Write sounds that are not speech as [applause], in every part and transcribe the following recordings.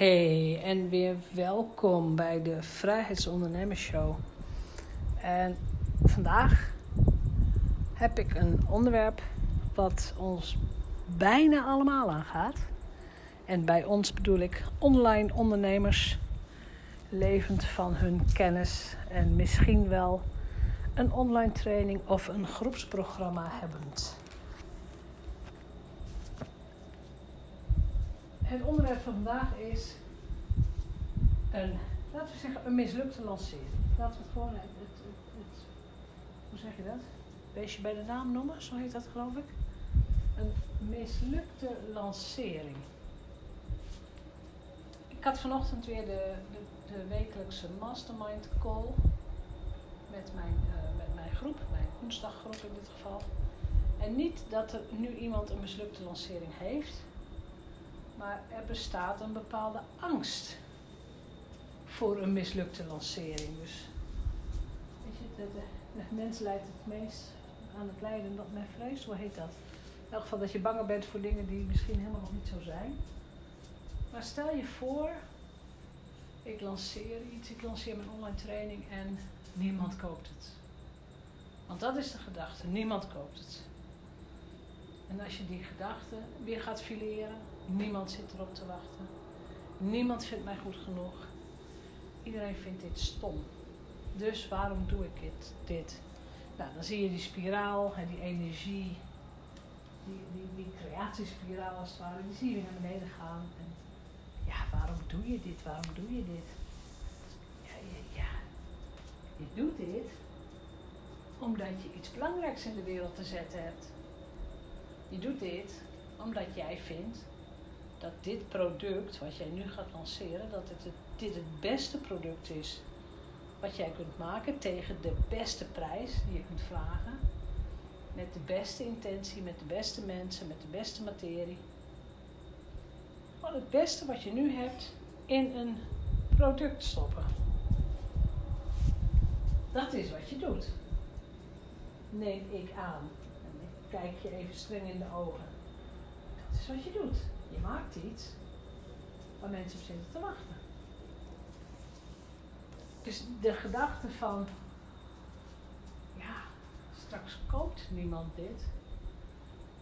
Hey, en weer welkom bij de Vrijheidsondernemersshow. En vandaag heb ik een onderwerp wat ons bijna allemaal aangaat. En bij ons bedoel ik online ondernemers, levend van hun kennis en misschien wel een online training of een groepsprogramma hebbend. Het onderwerp van vandaag is een, laten we zeggen, een mislukte lancering. Laten we het gewoon, het, het, het, hoe zeg je dat? Beestje bij de naam noemen, zo heet dat geloof ik. Een mislukte lancering. Ik had vanochtend weer de, de, de wekelijkse mastermind call met mijn, uh, met mijn groep, mijn woensdaggroep in dit geval. En niet dat er nu iemand een mislukte lancering heeft, maar er bestaat een bepaalde angst voor een mislukte lancering. Dus weet je, de, de, mens leidt het meest aan het lijden dat men vreest. Hoe heet dat? In elk geval dat je banger bent voor dingen die misschien helemaal nog niet zo zijn. Maar stel je voor, ik lanceer iets, ik lanceer mijn online training en niemand koopt het. Want dat is de gedachte, niemand koopt het. En als je die gedachte weer gaat fileren, niemand zit erop te wachten. Niemand vindt mij goed genoeg. Iedereen vindt dit stom. Dus waarom doe ik dit? dit? Nou, dan zie je die spiraal en die energie, die, die, die creatiespiraal als het ware, die zie je naar beneden gaan. En ja, waarom doe je dit? Waarom doe je dit? Ja, ja, ja. je doet dit omdat je iets belangrijks in de wereld te zetten hebt. Je doet dit omdat jij vindt dat dit product wat jij nu gaat lanceren, dat het, dit het beste product is wat jij kunt maken tegen de beste prijs die je kunt vragen. Met de beste intentie, met de beste mensen, met de beste materie. Gewoon het beste wat je nu hebt in een product stoppen. Dat is wat je doet. Neem ik aan kijk je even streng in de ogen. Dat is wat je doet. Je maakt iets waar mensen op zitten te wachten. Dus de gedachte van, ja, straks koopt niemand dit.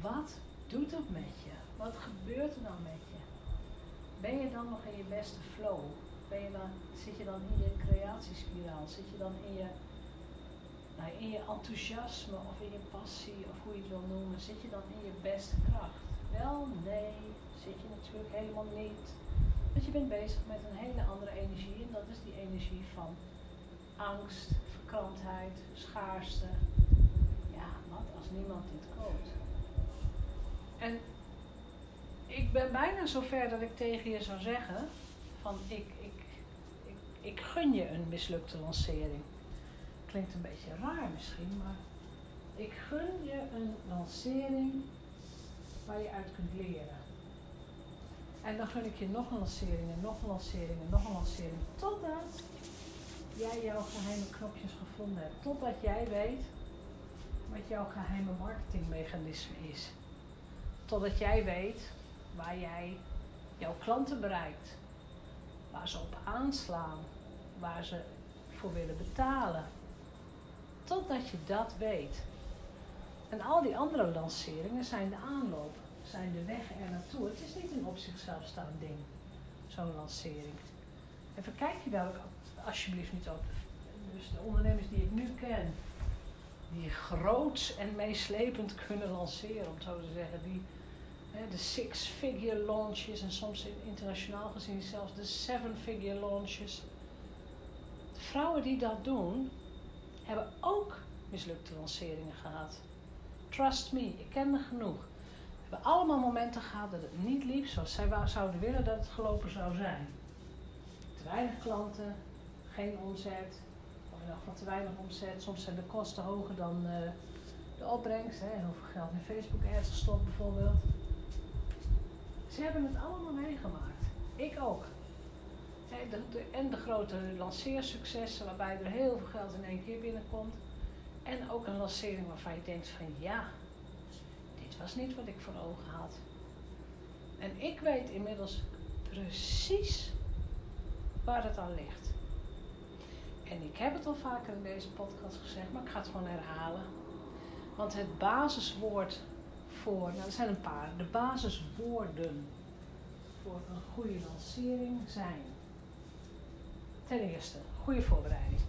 Wat doet het met je? Wat gebeurt er dan met je? Ben je dan nog in je beste flow? Ben je dan, zit je dan in je creatiespiraal? Zit je dan in je nou, in je enthousiasme of in je passie of hoe je het wil noemen, zit je dan in je beste kracht? Wel, nee, zit je natuurlijk helemaal niet. Want je bent bezig met een hele andere energie en dat is die energie van angst, verkrantheid, schaarste. Ja, wat als niemand dit koopt? En ik ben bijna zover dat ik tegen je zou zeggen van ik, ik, ik, ik gun je een mislukte lancering klinkt een beetje raar misschien, maar ik gun je een lancering waar je uit kunt leren. En dan gun ik je nog een lancering en nog een lancering en nog een lancering. Totdat jij jouw geheime knopjes gevonden hebt. Totdat jij weet wat jouw geheime marketingmechanisme is. Totdat jij weet waar jij jouw klanten bereikt. Waar ze op aanslaan. Waar ze voor willen betalen. Totdat je dat weet. En al die andere lanceringen zijn de aanloop, zijn de weg er naartoe. Het is niet een op zichzelf staand ding, zo'n lancering. En verkijk je daar ook alsjeblieft niet op. Dus de ondernemers die ik nu ken, die groots en meeslepend kunnen lanceren, om zo te zeggen, die de six-figure launches en soms internationaal gezien zelfs de seven-figure launches. De vrouwen die dat doen, hebben ook mislukte lanceringen gehad. Trust me, ik ken er genoeg. Hebben allemaal momenten gehad dat het niet liep zoals zij zouden willen dat het gelopen zou zijn. Te weinig klanten, geen omzet, of in ieder geval te weinig omzet. Soms zijn de kosten hoger dan uh, de opbrengst. Hè. Heel veel geld in Facebook ads gestopt bijvoorbeeld. Ze hebben het allemaal meegemaakt. Ik ook en de grote lanceersuccessen waarbij er heel veel geld in één keer binnenkomt. En ook een lancering waarvan je denkt van ja, was niet wat ik voor ogen had. En ik weet inmiddels precies waar het aan ligt. En ik heb het al vaker in deze podcast gezegd, maar ik ga het gewoon herhalen. Want het basiswoord voor, nou er zijn een paar, de basiswoorden voor een goede lancering zijn. Ten eerste, goede voorbereiding.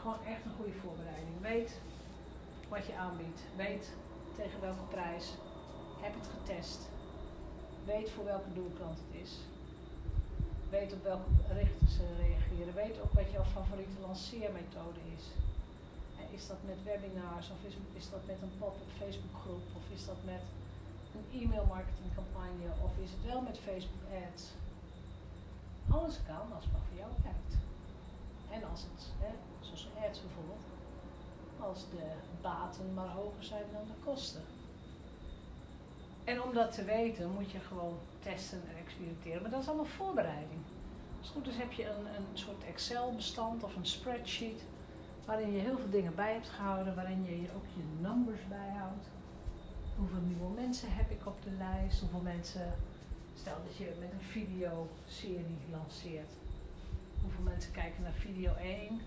Gewoon echt een goede voorbereiding. Weet wat je aanbiedt. Weet tegen welke prijs. Heb het getest. Weet voor welke doelklant het is. Weet op welke berichten ze reageren. Weet ook wat jouw favoriete lanceermethode is. Is dat met webinars of is, is dat met een pop-up Facebookgroep of is dat met een e-mail marketingcampagne of is het wel met Facebook ads? Alles kan als het maar voor jou werkt. En als het, hè, zoals ads bijvoorbeeld, als de baten maar hoger zijn dan de kosten. En om dat te weten moet je gewoon testen en experimenteren. Maar dat is allemaal voorbereiding. Als het goed is heb je een, een soort Excel-bestand of een spreadsheet waarin je heel veel dingen bij hebt gehouden, waarin je ook je numbers bijhoudt. Hoeveel nieuwe mensen heb ik op de lijst? Hoeveel mensen, stel dat je met een videoserie lanceert. Hoeveel mensen kijken naar video 1?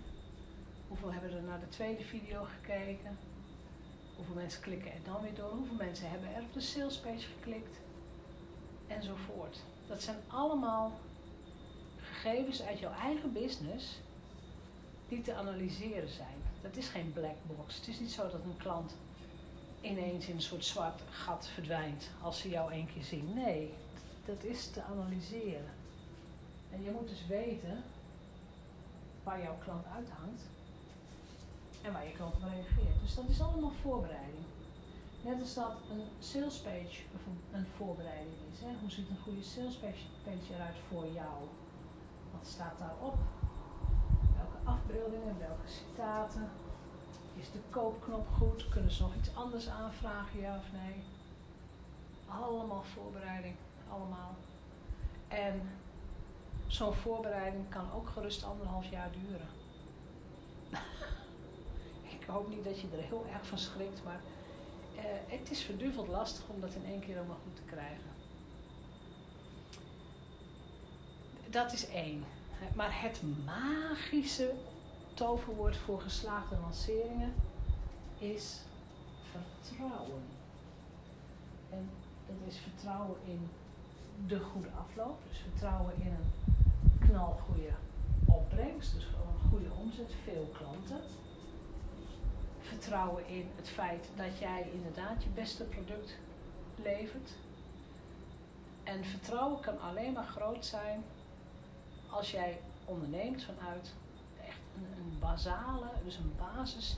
Hoeveel hebben er naar de tweede video gekeken? Hoeveel mensen klikken er dan weer door? Hoeveel mensen hebben er op de salespage geklikt? Enzovoort. Dat zijn allemaal gegevens uit jouw eigen business die te analyseren zijn. Dat is geen black box. Het is niet zo dat een klant ineens in een soort zwart gat verdwijnt als ze jou één keer zien. Nee, dat is te analyseren. En je moet dus weten waar jouw klant uithangt en waar je klant op reageert. Dus dat is allemaal voorbereiding. Net als dat een salespage een voorbereiding is. Hè? Hoe ziet een goede salespage eruit voor jou? Wat staat daarop? Welke afbeeldingen, welke citaten? Is de koopknop goed? Kunnen ze nog iets anders aanvragen, ja of nee? Allemaal voorbereiding, allemaal. En zo'n voorbereiding kan ook gerust anderhalf jaar duren. [laughs] ik hoop niet dat je er heel erg van schrikt, maar uh, het is verduveld lastig om dat in één keer allemaal goed te krijgen. Dat is één. Maar het magische toverwoord voor geslaagde lanceringen is vertrouwen. En dat is vertrouwen in de goede afloop. Dus vertrouwen in een knalgoede opbrengst. Dus gewoon een goede omzet, veel klanten. Vertrouwen in het feit dat jij inderdaad je beste product levert. En vertrouwen kan alleen maar groot zijn als jij onderneemt vanuit echt een, basale, dus een basis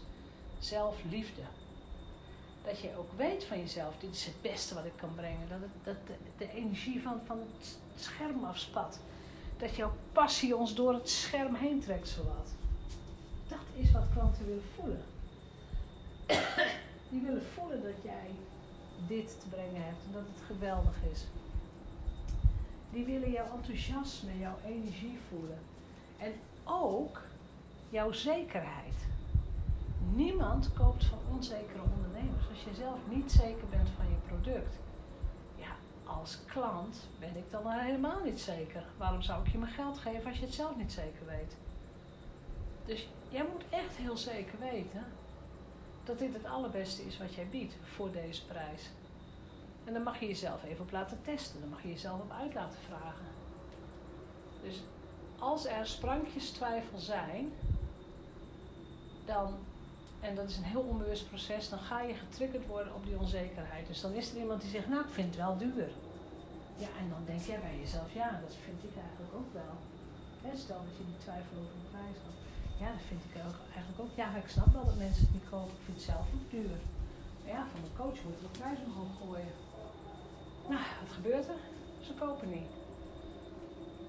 zelfliefde. Dat je ook weet van jezelf, dit is het beste wat ik kan brengen. Dat, het, dat de, de, energie van, van het scherm afspat. Dat jouw passie ons door het scherm heen trekt, zowat. Dat is wat klanten willen voelen. Die willen voelen dat jij dit te brengen hebt en dat het geweldig is. Die willen jouw enthousiasme, jouw energie voelen. En ook jouw zekerheid. Niemand koopt van onzekere ondernemers. Als je zelf niet zeker bent van je product. Ja, als klant ben ik dan helemaal niet zeker. Waarom zou ik je mijn geld geven als je het zelf niet zeker weet? Dus jij moet echt heel zeker weten dat dit het allerbeste is wat jij biedt voor deze prijs. En dan mag je jezelf even op laten testen. Dan mag je jezelf op uit laten vragen. Dus als er sprankjes twijfel zijn, dan, en dat is een heel onbewust proces, dan ga je getriggerd worden op die onzekerheid. Dus dan is er iemand die zegt, nou ik vind het wel duur. Ja, en dan denk jij bij jezelf, ja, dat vind ik eigenlijk ook wel. stel dat je die twijfel over de prijs had. Ja, dat vind ik eigenlijk ook. Ja, ik snap wel dat mensen het niet kopen. Ik vind het zelf ook duur. Maar ja, van de coach moet je de prijs omhoog gooien. Nou, wat gebeurt er? Ze kopen niet.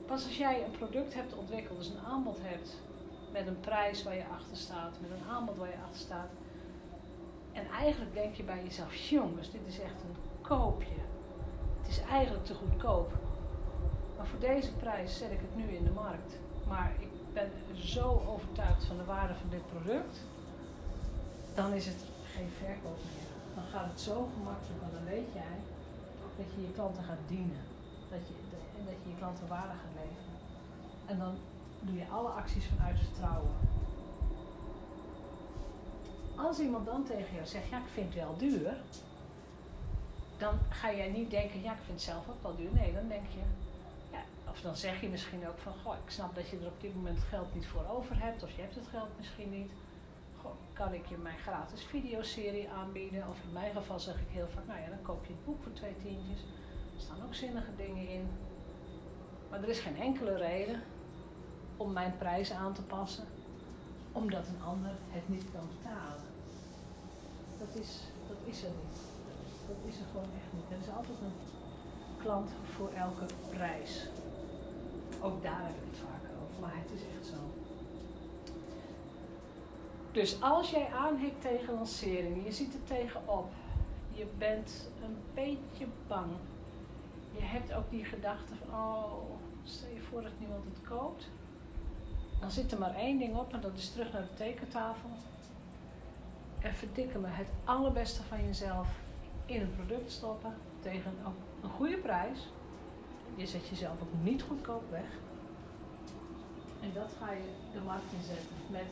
Pas als jij een product hebt ontwikkeld, dus een aanbod hebt met een prijs waar je achter staat, met een aanbod waar je achter staat. En eigenlijk denk je bij jezelf, jongens, dit is echt een koopje. Het is eigenlijk te goedkoop. Maar voor deze prijs zet ik het nu in de markt. Maar ik ben zo overtuigd van de waarde van dit product. Dan is het geen verkoop meer. Dan gaat het zo gemakkelijk, want dan weet jij dat je je klanten gaat dienen. Dat je, en dat je je klanten waarde gaat leveren. En dan doe je alle acties vanuit vertrouwen. Als iemand dan tegen jou zegt, ja ik vind het wel duur, dan ga jij niet denken, ja ik vind het zelf ook wel duur. Nee, dan denk je, of dan zeg je misschien ook van, goh ik snap dat je er op dit moment geld niet voor over hebt, of je hebt het geld misschien niet. Goh, kan ik je mijn gratis videoserie aanbieden? Of in mijn geval zeg ik heel vaak, nou ja, dan koop je het boek voor twee tientjes. Er staan ook zinnige dingen in. Maar er is geen enkele reden om mijn prijs aan te passen, omdat een ander het niet kan betalen. Dat is, dat is er niet. Dat is er gewoon echt niet. Er is altijd een klant voor elke prijs. Ook daar heb ik het vaker over, maar het is echt zo. Dus als jij aanhikt tegen lanceringen, je ziet er tegenop, je bent een beetje bang, je hebt ook die gedachte van, oh, stel je voor dat niemand het koopt, dan zit er maar één ding op en dat is terug naar de tekentafel. En verdikken me het allerbeste van jezelf in een product stoppen tegen een goede prijs. Je zet jezelf ook niet goedkoop weg. En dat ga je de markt inzetten met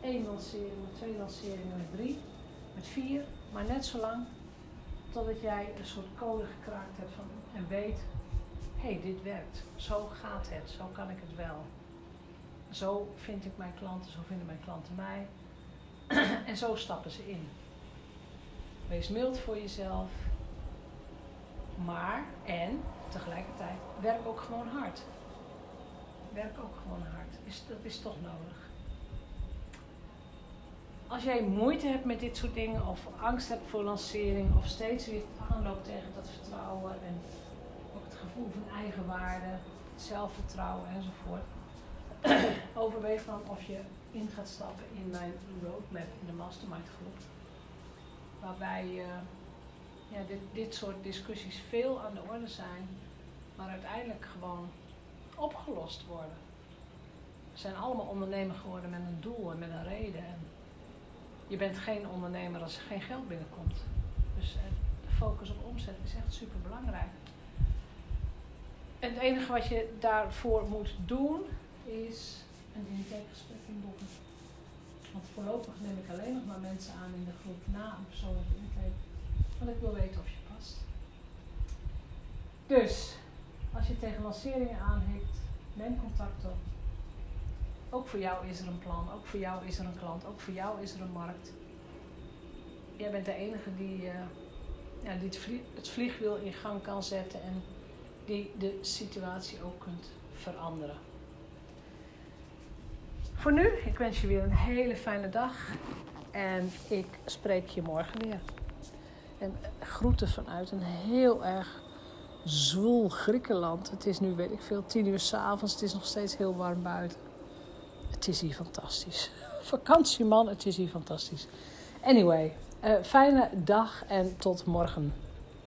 één lancering, met twee lanceringen, met drie, met vier. Maar net zo lang totdat jij een soort code gekraakt hebt van, en weet, hé, hey, dit werkt. Zo gaat het, zo kan ik het wel. Zo vind ik mijn klanten, zo vinden mijn klanten mij. [clears throat] en zo stappen ze in. Wees mild voor jezelf. Maar, en tegelijkertijd, werk ook gewoon hard. Werk ook gewoon hard. Is, dat is toch nodig. Als jij moeite hebt met dit soort dingen, of angst hebt voor lancering, of steeds weer aanloopt tegen dat vertrouwen en ook het gevoel van eigenwaarde, zelfvertrouwen enzovoort, [clears throat] overweeg dan of je in gaat stappen in mijn roadmap in de mastermind groep. Waarbij uh, ja, dit, dit soort discussies veel aan de orde zijn, maar uiteindelijk gewoon opgelost worden. We zijn allemaal ondernemer geworden met een doel en met een reden. En je bent geen ondernemer als er geen geld binnenkomt. Dus eh, de focus op omzet is echt super belangrijk. En het enige wat je daarvoor moet doen is een intakegesprek inboeken. Want voorlopig neem ik alleen nog maar mensen aan in de groep na een persoonlijke intake. Ik wil weten of je past. Dus, als je tegen lanceringen aanhikt, neem contact op. Ook voor jou is er een plan, ook voor jou is er een klant, ook voor jou is er een markt. Jij bent de enige die, uh, ja, het, het vliegwiel in gang kan zetten en die de situatie ook kunt veranderen. Voor nu, ik wens je weer een hele fijne dag en ik spreek je morgen weer. En groeten vanuit een heel erg zwoel Griekenland. Het is nu, weet ik veel, tien uur s'avonds. Het is nog steeds heel warm buiten. Het is hier fantastisch. [laughs] Vakantieman, het is hier fantastisch. Anyway, uh, fijne dag en tot morgen.